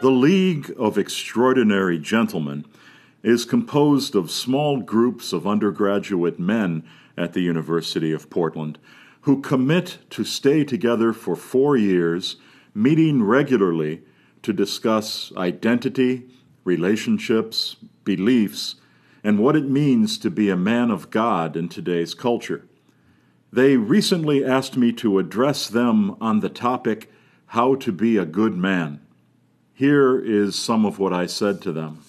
The League of Extraordinary Gentlemen is composed of small groups of undergraduate men at the University of Portland who commit to stay together for four years, meeting regularly to discuss identity, relationships, beliefs, and what it means to be a man of God in today's culture. They recently asked me to address them on the topic, How to Be a Good Man. Here is some of what I said to them.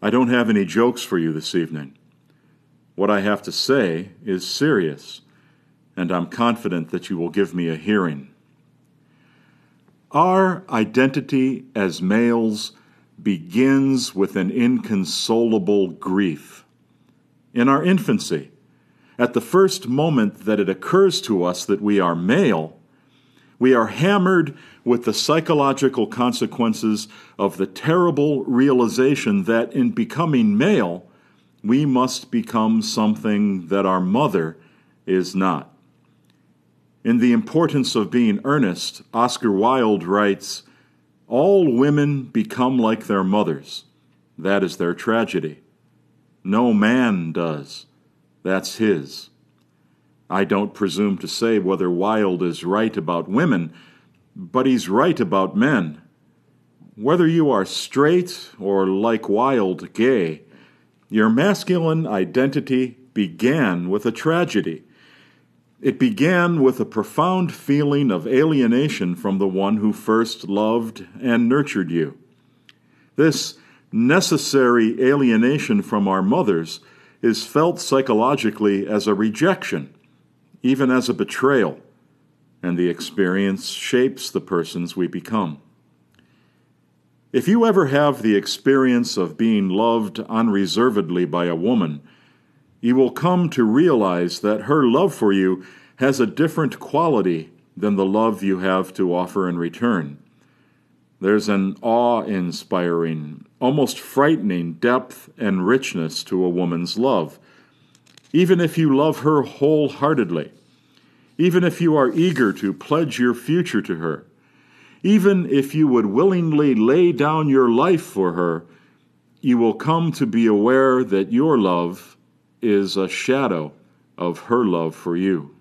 I don't have any jokes for you this evening. What I have to say is serious, and I'm confident that you will give me a hearing. Our identity as males begins with an inconsolable grief. In our infancy, at the first moment that it occurs to us that we are male, we are hammered with the psychological consequences of the terrible realization that in becoming male, we must become something that our mother is not. In The Importance of Being Earnest, Oscar Wilde writes All women become like their mothers. That is their tragedy. No man does. That's his. I don't presume to say whether Wilde is right about women, but he's right about men. Whether you are straight or, like Wilde, gay, your masculine identity began with a tragedy. It began with a profound feeling of alienation from the one who first loved and nurtured you. This necessary alienation from our mothers is felt psychologically as a rejection even as a betrayal, and the experience shapes the persons we become. If you ever have the experience of being loved unreservedly by a woman, you will come to realize that her love for you has a different quality than the love you have to offer in return. There's an awe inspiring, almost frightening depth and richness to a woman's love even if you love her wholeheartedly, even if you are eager to pledge your future to her, even if you would willingly lay down your life for her, you will come to be aware that your love is a shadow of her love for you.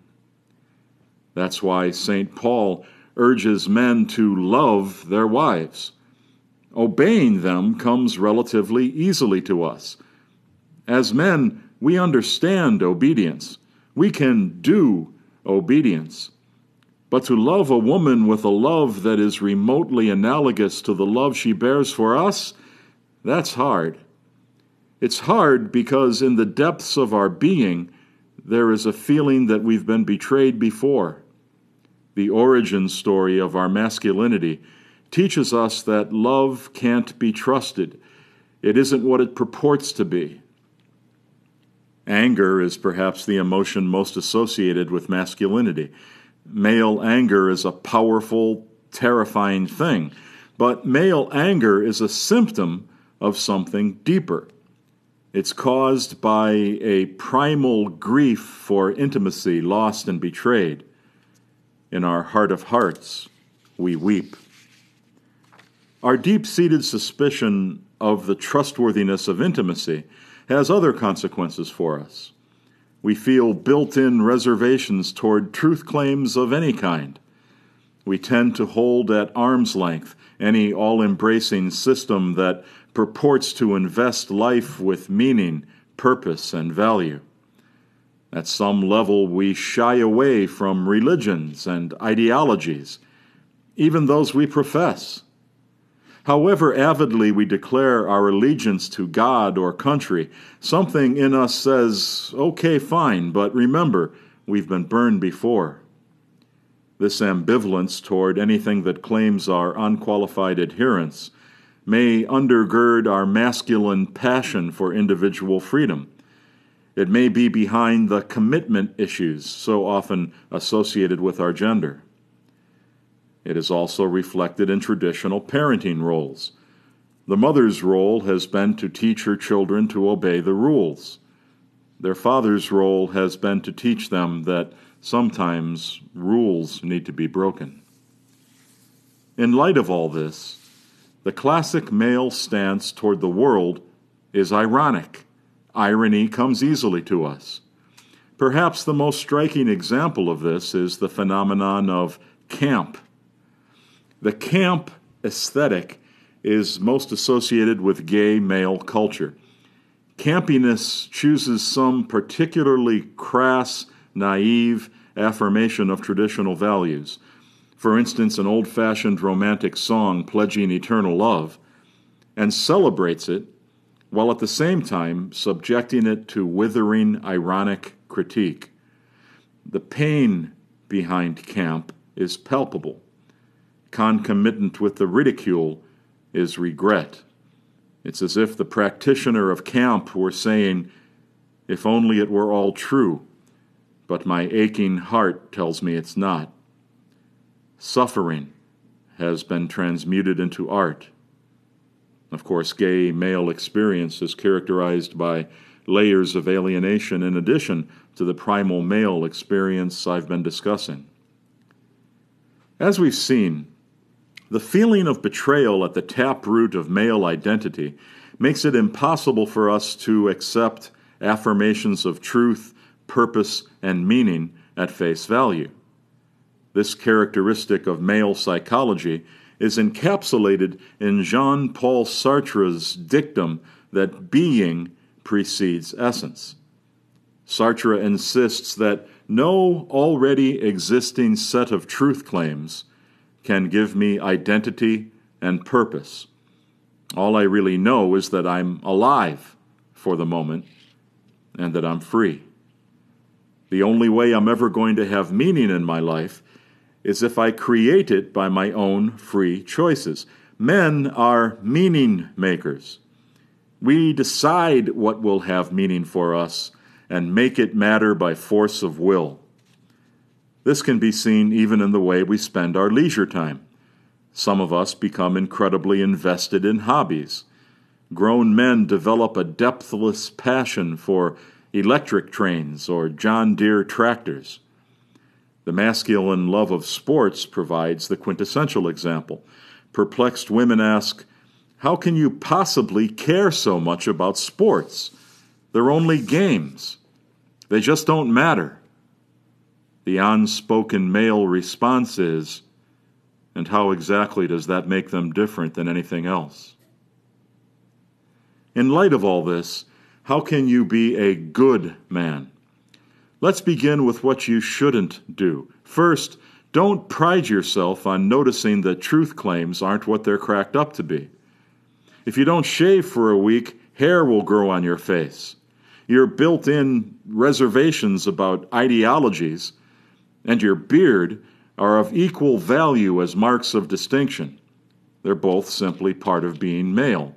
That's why St. Paul urges men to love their wives. Obeying them comes relatively easily to us. As men, we understand obedience. We can do obedience. But to love a woman with a love that is remotely analogous to the love she bears for us, that's hard. It's hard because in the depths of our being, there is a feeling that we've been betrayed before. The origin story of our masculinity teaches us that love can't be trusted. It isn't what it purports to be. Anger is perhaps the emotion most associated with masculinity. Male anger is a powerful, terrifying thing, but male anger is a symptom of something deeper. It's caused by a primal grief for intimacy lost and betrayed. In our heart of hearts, we weep. Our deep seated suspicion of the trustworthiness of intimacy has other consequences for us. We feel built in reservations toward truth claims of any kind. We tend to hold at arm's length any all embracing system that purports to invest life with meaning, purpose, and value. At some level, we shy away from religions and ideologies, even those we profess. However avidly we declare our allegiance to God or country, something in us says, okay, fine, but remember, we've been burned before. This ambivalence toward anything that claims our unqualified adherence may undergird our masculine passion for individual freedom. It may be behind the commitment issues so often associated with our gender. It is also reflected in traditional parenting roles. The mother's role has been to teach her children to obey the rules. Their father's role has been to teach them that sometimes rules need to be broken. In light of all this, the classic male stance toward the world is ironic. Irony comes easily to us. Perhaps the most striking example of this is the phenomenon of camp. The camp aesthetic is most associated with gay male culture. Campiness chooses some particularly crass, naive affirmation of traditional values. For instance, an old fashioned romantic song pledging eternal love, and celebrates it while at the same time subjecting it to withering, ironic critique. The pain behind camp is palpable. Concomitant with the ridicule is regret. It's as if the practitioner of camp were saying, If only it were all true, but my aching heart tells me it's not. Suffering has been transmuted into art. Of course, gay male experience is characterized by layers of alienation in addition to the primal male experience I've been discussing. As we've seen, the feeling of betrayal at the taproot of male identity makes it impossible for us to accept affirmations of truth, purpose, and meaning at face value. This characteristic of male psychology is encapsulated in Jean Paul Sartre's dictum that being precedes essence. Sartre insists that no already existing set of truth claims can give me identity and purpose. All I really know is that I'm alive for the moment and that I'm free. The only way I'm ever going to have meaning in my life is if I create it by my own free choices. Men are meaning makers. We decide what will have meaning for us and make it matter by force of will. This can be seen even in the way we spend our leisure time. Some of us become incredibly invested in hobbies. Grown men develop a depthless passion for electric trains or John Deere tractors. The masculine love of sports provides the quintessential example. Perplexed women ask, How can you possibly care so much about sports? They're only games. They just don't matter. The unspoken male response is, and how exactly does that make them different than anything else? In light of all this, how can you be a good man? Let's begin with what you shouldn't do. First, don't pride yourself on noticing that truth claims aren't what they're cracked up to be. If you don't shave for a week, hair will grow on your face. Your built in reservations about ideologies and your beard are of equal value as marks of distinction. They're both simply part of being male.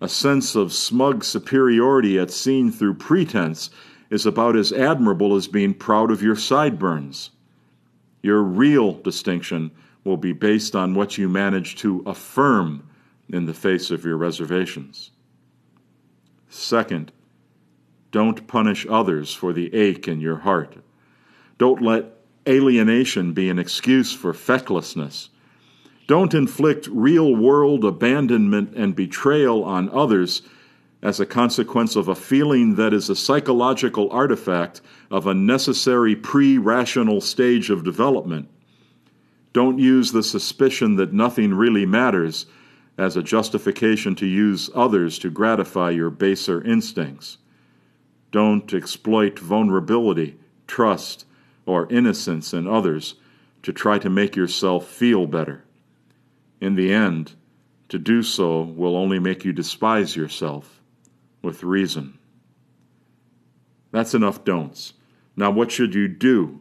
A sense of smug superiority at seen through pretense is about as admirable as being proud of your sideburns. Your real distinction will be based on what you manage to affirm in the face of your reservations. Second, don't punish others for the ache in your heart. Don't let alienation be an excuse for fecklessness. Don't inflict real world abandonment and betrayal on others as a consequence of a feeling that is a psychological artifact of a necessary pre rational stage of development. Don't use the suspicion that nothing really matters as a justification to use others to gratify your baser instincts. Don't exploit vulnerability, trust, or innocence in others to try to make yourself feel better. In the end, to do so will only make you despise yourself with reason. That's enough don'ts. Now, what should you do?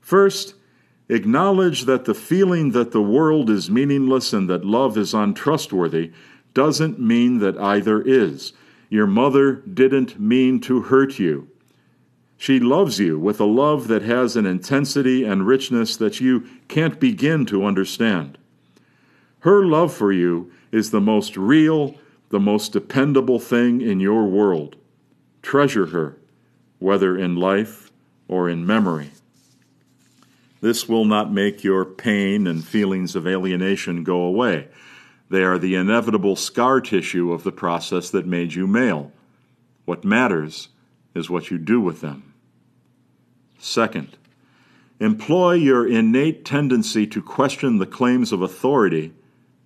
First, acknowledge that the feeling that the world is meaningless and that love is untrustworthy doesn't mean that either is. Your mother didn't mean to hurt you. She loves you with a love that has an intensity and richness that you can't begin to understand. Her love for you is the most real, the most dependable thing in your world. Treasure her, whether in life or in memory. This will not make your pain and feelings of alienation go away. They are the inevitable scar tissue of the process that made you male. What matters is what you do with them. Second, employ your innate tendency to question the claims of authority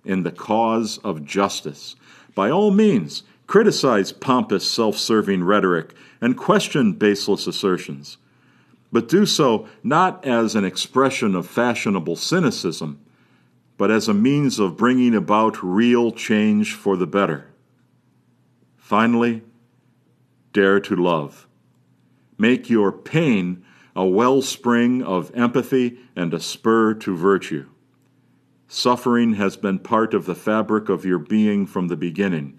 in the cause of justice. By all means, criticize pompous, self serving rhetoric and question baseless assertions. But do so not as an expression of fashionable cynicism, but as a means of bringing about real change for the better. Finally, dare to love. Make your pain a wellspring of empathy and a spur to virtue. Suffering has been part of the fabric of your being from the beginning.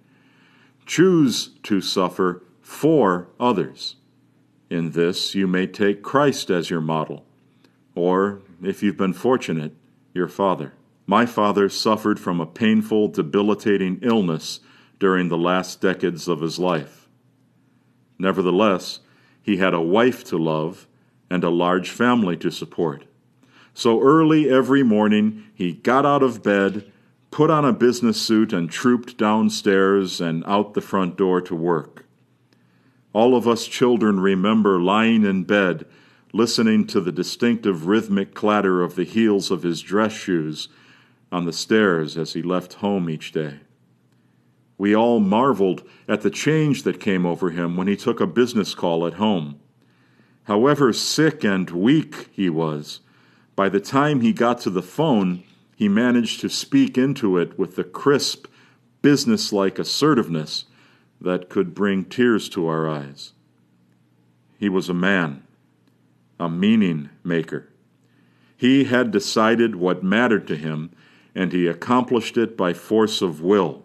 Choose to suffer for others. In this, you may take Christ as your model, or, if you've been fortunate, your father. My father suffered from a painful, debilitating illness during the last decades of his life. Nevertheless, he had a wife to love and a large family to support. So early every morning, he got out of bed, put on a business suit, and trooped downstairs and out the front door to work. All of us children remember lying in bed, listening to the distinctive rhythmic clatter of the heels of his dress shoes on the stairs as he left home each day. We all marveled at the change that came over him when he took a business call at home. However sick and weak he was, by the time he got to the phone, he managed to speak into it with the crisp, businesslike assertiveness that could bring tears to our eyes. He was a man, a meaning maker. He had decided what mattered to him, and he accomplished it by force of will.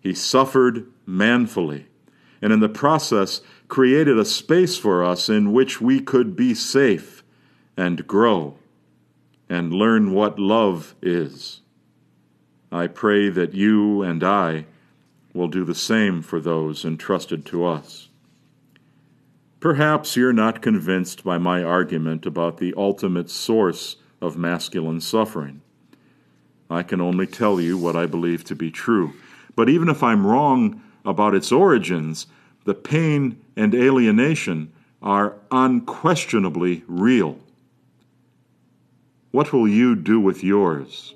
He suffered manfully, and in the process created a space for us in which we could be safe and grow and learn what love is. I pray that you and I will do the same for those entrusted to us. Perhaps you're not convinced by my argument about the ultimate source of masculine suffering. I can only tell you what I believe to be true. But even if I'm wrong about its origins, the pain and alienation are unquestionably real. What will you do with yours?